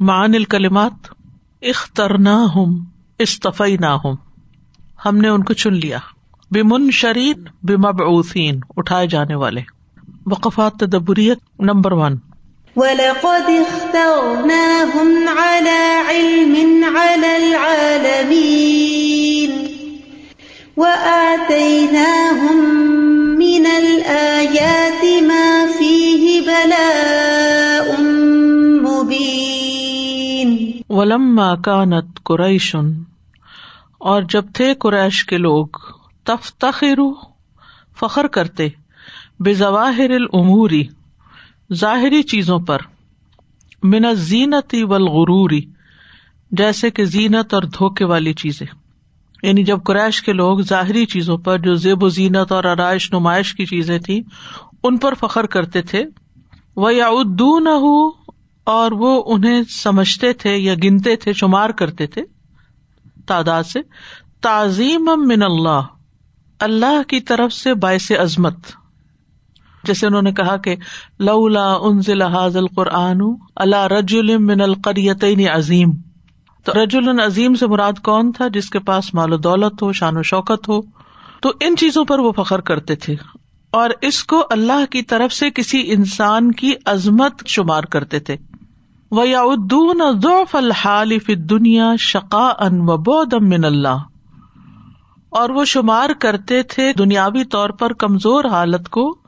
مان الکلمات اخترنا ہم استفی نہ ہوں ہم نے ان کو چن لیا۔ بمن شرین بمبعوثین، اٹھائے جانے والے۔ وقفات تدبریت نمبر ون۔ وَلَقَدْ اخْتَرْنَاهُمْ عَلَى عِلْمٍ عَلَى الْعَالَمِينَ وَآتَيْنَاهُمْ مِنَ الْآيَاتِ ولما کانت قریشن اور جب تھے قریش کے لوگ، تفتخر، فخر کرتے بے ظواہر العموری ظاہری چیزوں پر، من زینتی والغروری جیسے کہ زینت اور دھوکے والی چیزیں۔ یعنی جب قریش کے لوگ ظاہری چیزوں پر، جو زیب و زینت اور آرائش نمائش کی چیزیں تھی ان پر فخر کرتے تھے۔ وہ یا اور وہ انہیں سمجھتے تھے یا گنتے تھے، شمار کرتے تھے تعداد سے۔ تعظیم من اللہ اللہ کی طرف سے باعث عظمت۔ جیسے انہوں نے کہا کہ لولا انزل حاض القرآن اللہ رج من القریت عظیم۔ تو رج العظیم سے مراد کون تھا؟ جس کے پاس مال و دولت ہو، شان و شوکت ہو۔ تو ان چیزوں پر وہ فخر کرتے تھے۔ اور اس کو اللہ کی طرف سے کسی انسان کی عظمت شمار کرتے تھے۔ ضعف الحال فی دنیا شقا ان و بودم من اللہ اور وہ شمار کرتے تھے دنیاوی طور پر کمزور حالت کو۔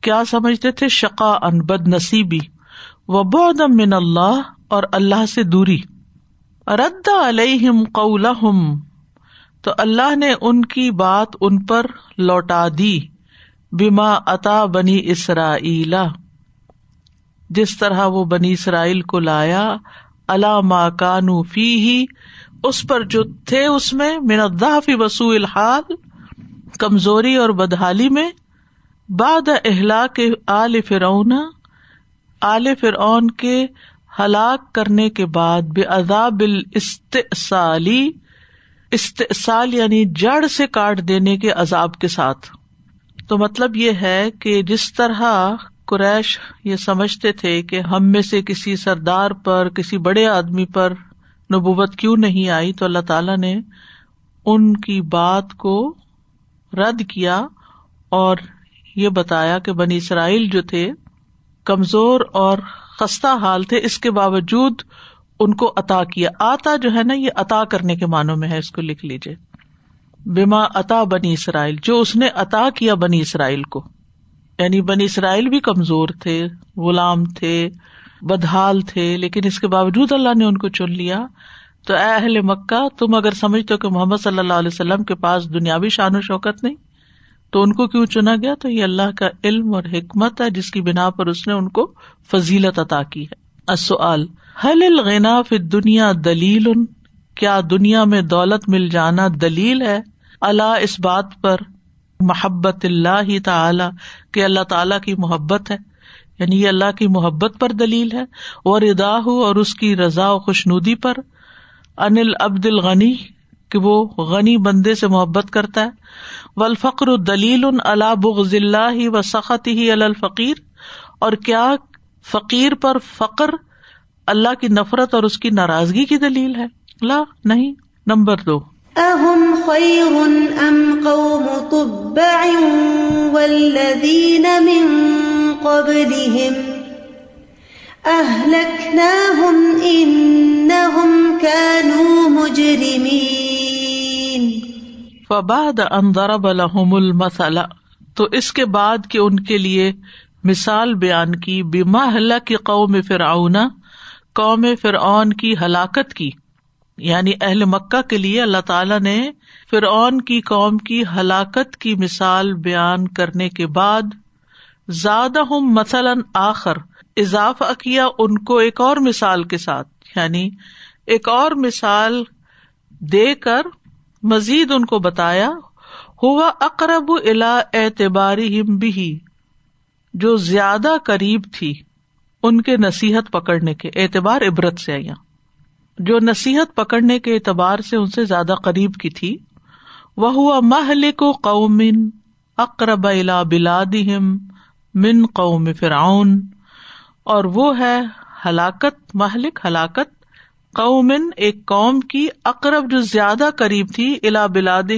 کیا سمجھتے تھے؟ شقا ان بد نصیبی و بودم من اللہ اور اللہ سے دوری۔ رد علیہم قولہم تو اللہ نے ان کی بات ان پر لوٹا دی۔ بیما عطا بنی اسرائیلا جس طرح وہ بنی اسرائیل کو لایا اللہ ما کانو فی ہی اس پر جو تھے اس میں مندا وسو الحال، کمزوری اور بدحالی میں باد اہلا کے آل فرعون آل فرعون کے ہلاک کرنے کے بعد بے عذاب استعصالی استحصال یعنی جڑ سے کاٹ دینے کے عذاب کے ساتھ۔ تو مطلب یہ ہے کہ جس طرح قریش یہ سمجھتے تھے کہ ہم میں سے کسی سردار پر، کسی بڑے آدمی پر نبوت کیوں نہیں آئی؟ تو اللہ تعالی نے ان کی بات کو رد کیا اور یہ بتایا کہ بنی اسرائیل جو تھے کمزور اور خستہ حال تھے، اس کے باوجود ان کو عطا کیا۔ آتا جو ہے نا، یہ عطا کرنے کے معنوں میں ہے، اس کو لکھ لیجیے بیما عطا بنی اسرائیل، جو اس نے عطا کیا بنی اسرائیل کو۔ یعنی بنی اسرائیل بھی کمزور تھے، غلام تھے، بدحال تھے، لیکن اس کے باوجود اللہ نے ان کو چن لیا۔ تو اے اہل مکہ، تم اگر سمجھتے ہو کہ محمد صلی اللہ علیہ وسلم کے پاس دنیاوی شان و شوکت نہیں، تو ان کو کیوں چنا گیا؟ تو یہ اللہ کا علم اور حکمت ہے، جس کی بنا پر اس نے ان کو فضیلت عطا کی ہے۔ حل الغنا فی دنیا دلیل؟ کیا دنیا میں دولت مل جانا دلیل ہے؟ اللہ اس بات پر محبت اللہ ہی تعلی کہ اللہ تعالی کی محبت ہے۔ یعنی یہ اللہ کی محبت پر دلیل ہے۔ اور ادا اور اس کی رضا و خوشنودی پر۔ انل عبد الغنی، کہ وہ غنی بندے سے محبت کرتا ہے۔ ولفقر دلیل اللہ بغض اللہ و سخت ہی الفقیر۔ اور کیا فقیر پر فقر اللہ کی نفرت اور اس کی ناراضگی کی دلیل ہے؟ لا، نہیں۔ نمبر دو۔ اہم خیر ام قوم تبع والذین من قبلهم اہلکناہم انہم كانوا مجرمین فبعد ان ضرب لهم المثل، تو اس کے بعد کہ ان کے لیے مثال بیان کی، بما کی قوم فرعون قوم فرعون کی ہلاکت کی۔ یعنی اہل مکہ کے لیے اللہ تعالیٰ نے فرعون کی قوم کی ہلاکت کی مثال بیان کرنے کے بعد زیادہ ہوں مثلاً آخر اضافہ کیا ان کو ایک اور مثال کے ساتھ یعنی ایک اور مثال دے کر مزید ان کو بتایا، ہوا اقرب الا اعتباری بھی جو زیادہ قریب تھی ان کے نصیحت پکڑنے کے، اعتبار عبرت سے آئی جو نصیحت پکڑنے کے اعتبار سے ان سے زیادہ قریب کی تھی وہ ہوا محل کو قومن اقرب الا بلادہم من قوم فرعون۔ اور وہ ہے ہلاکت، مہلک ہلاکت قومن ایک قوم کی اقرب جو زیادہ قریب تھی الا بلاد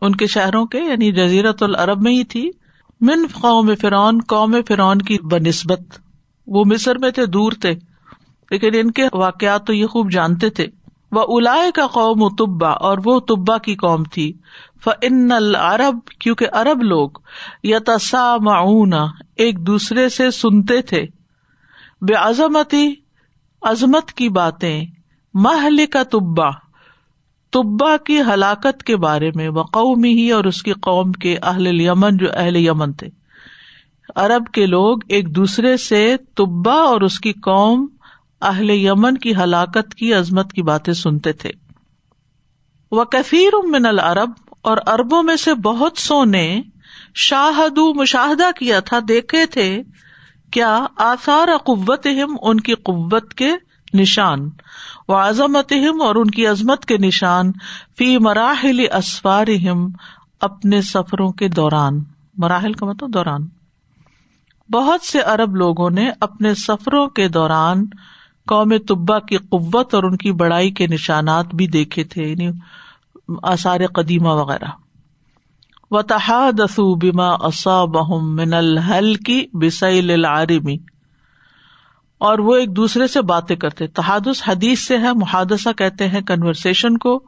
ان کے شہروں کے یعنی جزیرت العرب میں ہی تھی۔ من قوم فرعون قوم فرعون کی بنسبت وہ مصر میں تھے، دور تھے۔ لیکن ان کے واقعات تو یہ خوب جانتے تھے۔ وہ الا کا قوم تبا اور وہ تبا کی قوم تھی۔ فن العرب، کیونکہ ارب لوگ یتسا معاون ایک دوسرے سے سنتے تھے۔ بے عظمتی عظمت کی باتیں۔ محل کا تبا تبا کی ہلاکت کے بارے میں وہ قومی ہی اور اس کی قوم کے اہل یمن، جو اہل یمن تھے۔ ارب کے لوگ ایک دوسرے سے تبا اور اس کی قوم اہل یمن کی ہلاکت کی عظمت کی باتیں سنتے تھے۔ وہ کثیر من العرب، اور اربوں میں سے بہت سو نے شاہد مشاہدہ کیا تھا، دیکھے تھے کیا آثار قوت ان کی قوت کے نشان و عظمت اور ان کی عظمت کے نشان فی مراحل اسفار اپنے سفروں کے دوران۔ مراحل کا مطلب دوران۔ بہت سے ارب لوگوں نے اپنے سفروں کے دوران قوم طبا کی قوت اور ان کی بڑائی کے نشانات بھی دیکھے تھے یعنی آثار قدیمہ وغیرہ۔ و تحادث بما اصابهم من الحل کی بسیل العارمی اور وہ ایک دوسرے سے باتیں کرتے۔ تحادث حدیث سے ہے، محادثہ کہتے ہیں کنورسن کو۔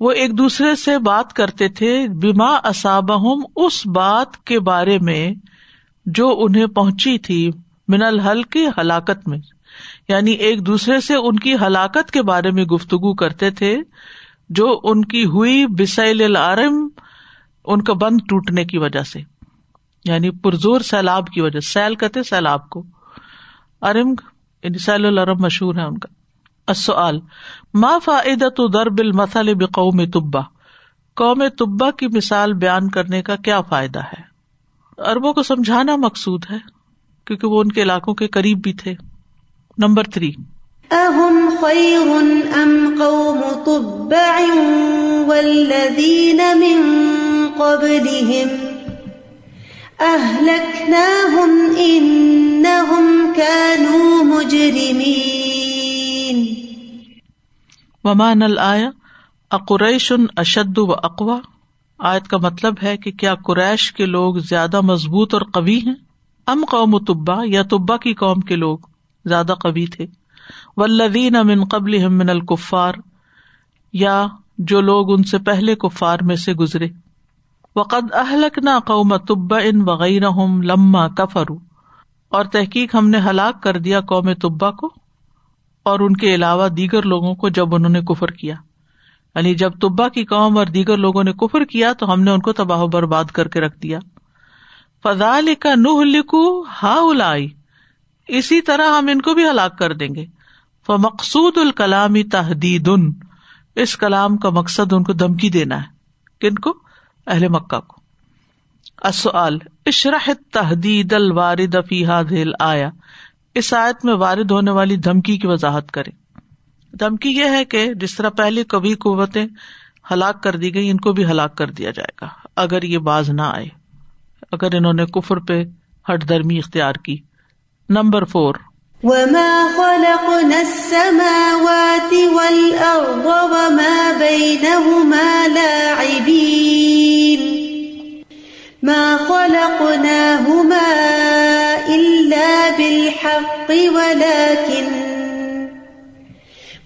وہ ایک دوسرے سے بات کرتے تھے بیما اصابہم اس بات کے بارے میں جو انہیں پہنچی تھی، من الحل کی ہلاکت میں۔ یعنی ایک دوسرے سے ان کی ہلاکت کے بارے میں گفتگو کرتے تھے، جو ان کی ہوئی بسیل العرم ان کا بند ٹوٹنے کی وجہ سے یعنی پرزور سیلاب کی وجہ سیل کہتے سیلاب کو۔ ارم یعنی سیل العرب مشہور ہے ان کا۔ ما فائدہ درب المسل بقوم طبا قوم طبا کی مثال بیان کرنے کا کیا فائدہ ہے؟ اربوں کو سمجھانا مقصود ہے، کیونکہ وہ ان کے علاقوں کے قریب بھی تھے۔ Number three. اہم خیر ام قوم تبع والذین من قبلهم؟ اہلکناہم انہم كانوا مجرمین ومان الآیا اقریش اشد و اقوا آیت کا مطلب ہے کہ کیا قریش کے لوگ زیادہ مضبوط اور قوی ہیں؟ ام قوم تبا یا تبا کی قوم کے لوگ؟ زیادہ قوی تھے۔ ولدین من قبل من الکفار یا جو لوگ ان سے پہلے کفار میں سے گزرے۔ وقد اہلک نہ قوم تبا ان وغیرہ لما کفرو اور تحقیق ہم نے ہلاک کر دیا قوم تبا کو، اور ان کے علاوہ دیگر لوگوں کو جب انہوں نے کفر کیا۔ یعنی جب تبا کی قوم اور دیگر لوگوں نے کفر کیا، تو ہم نے ان کو تباہ و برباد کر کے رکھ دیا۔ فضال کا نہ لکھو ہا الائی اسی طرح ہم ان کو بھی ہلاک کر دیں گے۔ مقصود الکلامی تحدید ان اس کلام کا مقصد ان کو دھمکی دینا ہے۔ کن کو؟ اہل مکہ کو۔ اصل اشرح تحدید الوارد فی دل آیا اس آیت میں وارد ہونے والی دھمکی کی وضاحت کرے دھمکی یہ ہے کہ جس طرح پہلے کبھی قوتیں ہلاک کر دی گئی ان کو بھی ہلاک کر دیا جائے گا۔ اگر یہ باز نہ آئے، اگر انہوں نے کفر پہ ہٹ درمی اختیار کی نمبر فور وما خلقنا السماوات والأرض وما بينهما لاعبين ما خلقناهما إلا بالحق ولكن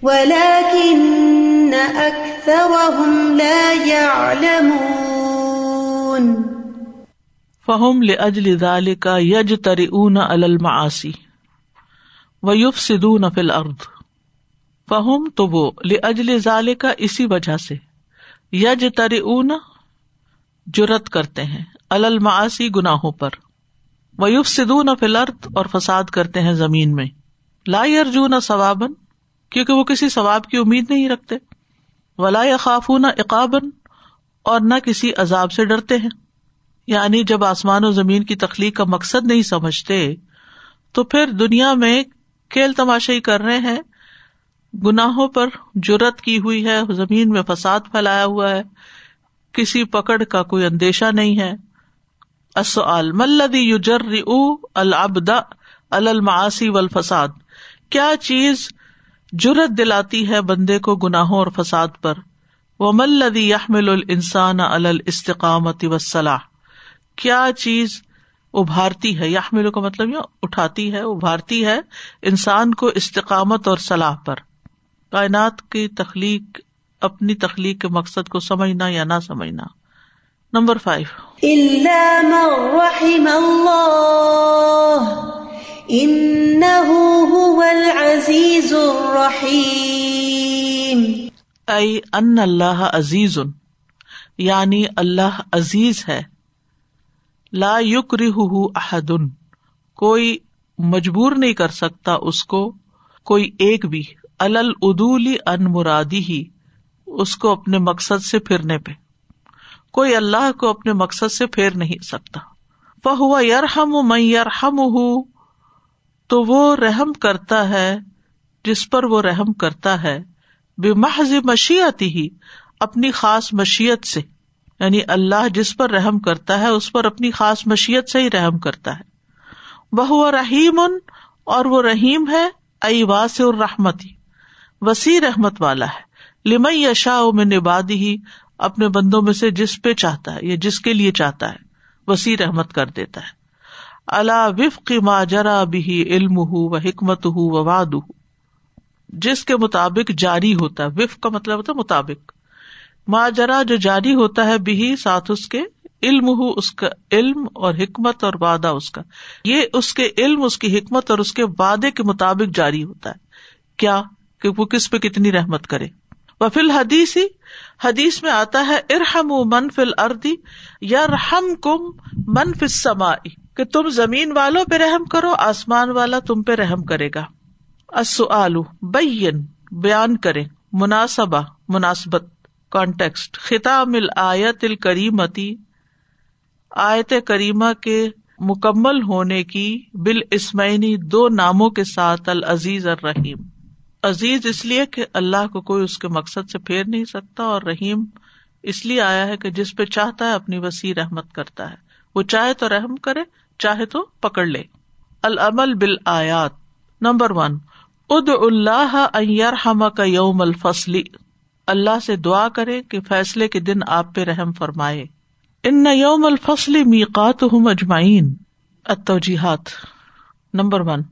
ولكن أكثرهم لا يعلمون فهم لأجل ذلك يجترئون على المعاصي ویوف سدھ نفل ارد فہم تو وہ لجل ظال کا اسی وجہ سے یج تر اون جرت کرتے ہیں الماسی گناہوں پر ویوف سدھ نفل ارد اور فساد کرتے ہیں زمین میں لا ارجون ثوابن کیونکہ وہ کسی ثواب کی امید نہیں رکھتے ولا خافون اقابن اور نہ کسی عذاب سے ڈرتے ہیں یعنی جب آسمان و زمین کی تخلیق کا مقصد نہیں سمجھتے، تو پھر دنیا میں کھیل تماشائی کر رہے ہیں۔ گناہوں پر جرت کی ہوئی ہے، زمین میں فساد پھیلایا ہوا ہے۔ کسی پکڑ کا کوئی اندیشہ نہیں ہے۔ البدا المعاسی و الفساد کیا چیز جرت دلاتی ہے بندے کو گناہوں اور فساد پر؟ وہ ملدی یحمل السان الاستقامت وسلاح کیا چیز ابھارتی ہے؟ یحمل کا مطلب یہ اٹھاتی ہے ابھارتی ہے انسان کو استقامت اور صلاح پر۔ کائنات کی تخلیق اپنی تخلیق کے مقصد کو سمجھنا یا نہ سمجھنا۔ Number five. ان اللہ عزیز یعنی اللہ عزیز ہے۔ لا یق احدن، کوئی مجبور نہیں کر سکتا اس کو، کوئی ایک بھی۔ الدولی ان مرادی ہی اس کو اپنے مقصد سے پھرنے پہ۔ کوئی اللہ کو اپنے مقصد سے پھیر نہیں سکتا۔ فہو یرحم میں یرحم ہوں تو وہ رحم کرتا ہے جس پر وہ رحم کرتا ہے۔ بے محض مشیتی ہی اپنی خاص مشیت سے۔ یعنی اللہ جس پر رحم کرتا ہے، اس پر اپنی خاص مشیت سے ہی رحم کرتا ہے۔ وہ رحیم ان اور وہ رحیم ہے ائی واس الرحمت۔ وسیع رحمت والا ہے۔ لمئی یشا میں نبادی ہی اپنے بندوں میں سے جس پہ چاہتا ہے، یا جس کے لیے چاہتا ہے، وسیع رحمت کر دیتا ہے۔ اللہ وفق ما جرا بھی علم ہُو و حکمت ہُو و واد جس کے مطابق جاری ہوتا ہے وف کا مطلب ہوتا ہے مطابق۔ ماجرا جو جاری ہوتا ہے بھی ساتھ اس کے علم ہو، اس کا علم اور حکمت اور وعدہ اس کا۔ یہ اس کے علم، اس کی حکمت اور اس کے وعدے کے مطابق جاری ہوتا ہے۔ کیا؟ کہ وہ کس پہ کتنی رحمت کرے۔ وفیل حدیث ہی حدیث میں آتا ہے ارحم من فل اردی یا رحم کم من فما کہ تم زمین والوں پہ رحم کرو، آسمان والا تم پہ رحم کرے گا۔ آلو بین، بیان کرے مناسبہ، مناسبت۔ کانٹیکسٹ خطام الآیت الکریمتی، آیت کریمہ کے مکمل ہونے کی بال اسمعینی دو ناموں کے ساتھ العزیز الرحیم۔ عزیز اس لیے کہ اللہ کو کوئی اس کے مقصد سے پھیر نہیں سکتا اور رحیم اس لیے آیا ہے کہ جس پہ چاہتا ہے اپنی وسیع رحمت کرتا ہے۔ وہ چاہے تو رحم کرے، چاہے تو پکڑ لے۔ العمل بال آیات نمبر ون۔ اد اللہ کا یوم الفصلی اللہ سے دعا کرے کہ فیصلے کے دن آپ پہ رحم فرمائے۔ ان یوم الفصل میقات ہوں اجمائین اتوجیحات نمبر ون۔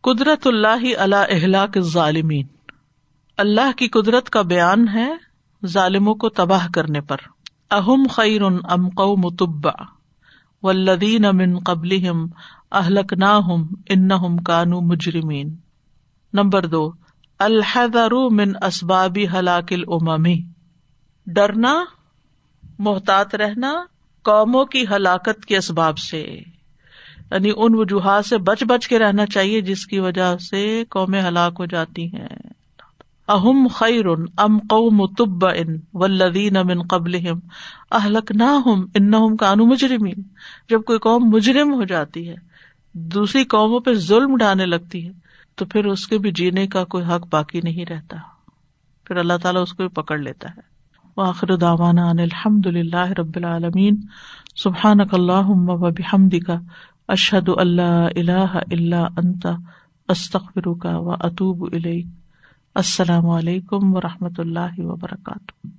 قدرت اللہ اللہ اہلاک ظالمین اللہ کی قدرت کا بیان ہے ظالموں کو تباہ کرنے پر۔ اہم خیر ام قو متبا ولدین امن قبل اہلک نا ہم ان کانو مجرمین۔ نمبر دو۔ الحدر من اسبابی ہلاک العمی ڈرنا، محتاط رہنا قوموں کی ہلاکت کے اسباب سے۔ یعنی ان وجوہات سے بچ بچ کے رہنا چاہیے جس کی وجہ سے قومیں ہلاک ہو جاتی ہیں۔ اہم خیر ام قوم تب ان ولدین امن قبل اہلک نہ ہم ان کانو مجرمین۔ جب کوئی قوم مجرم ہو جاتی ہے، دوسری قوموں پہ ظلم ڈالنے لگتی ہے۔ تو پھر اس کے بھی جینے کا کوئی حق باقی نہیں رہتا۔ پھر اللہ تعالیٰ اس کو بھی پکڑ لیتا ہے۔ واخر داوانا ان الحمد للہ رب العالمین۔ سبحان اللہ بحمد کا اشد اللہ اللہ اللہ انت۔ استخر کا و اطوب السلام علیکم و رحمۃ اللہ وبرکاتہ۔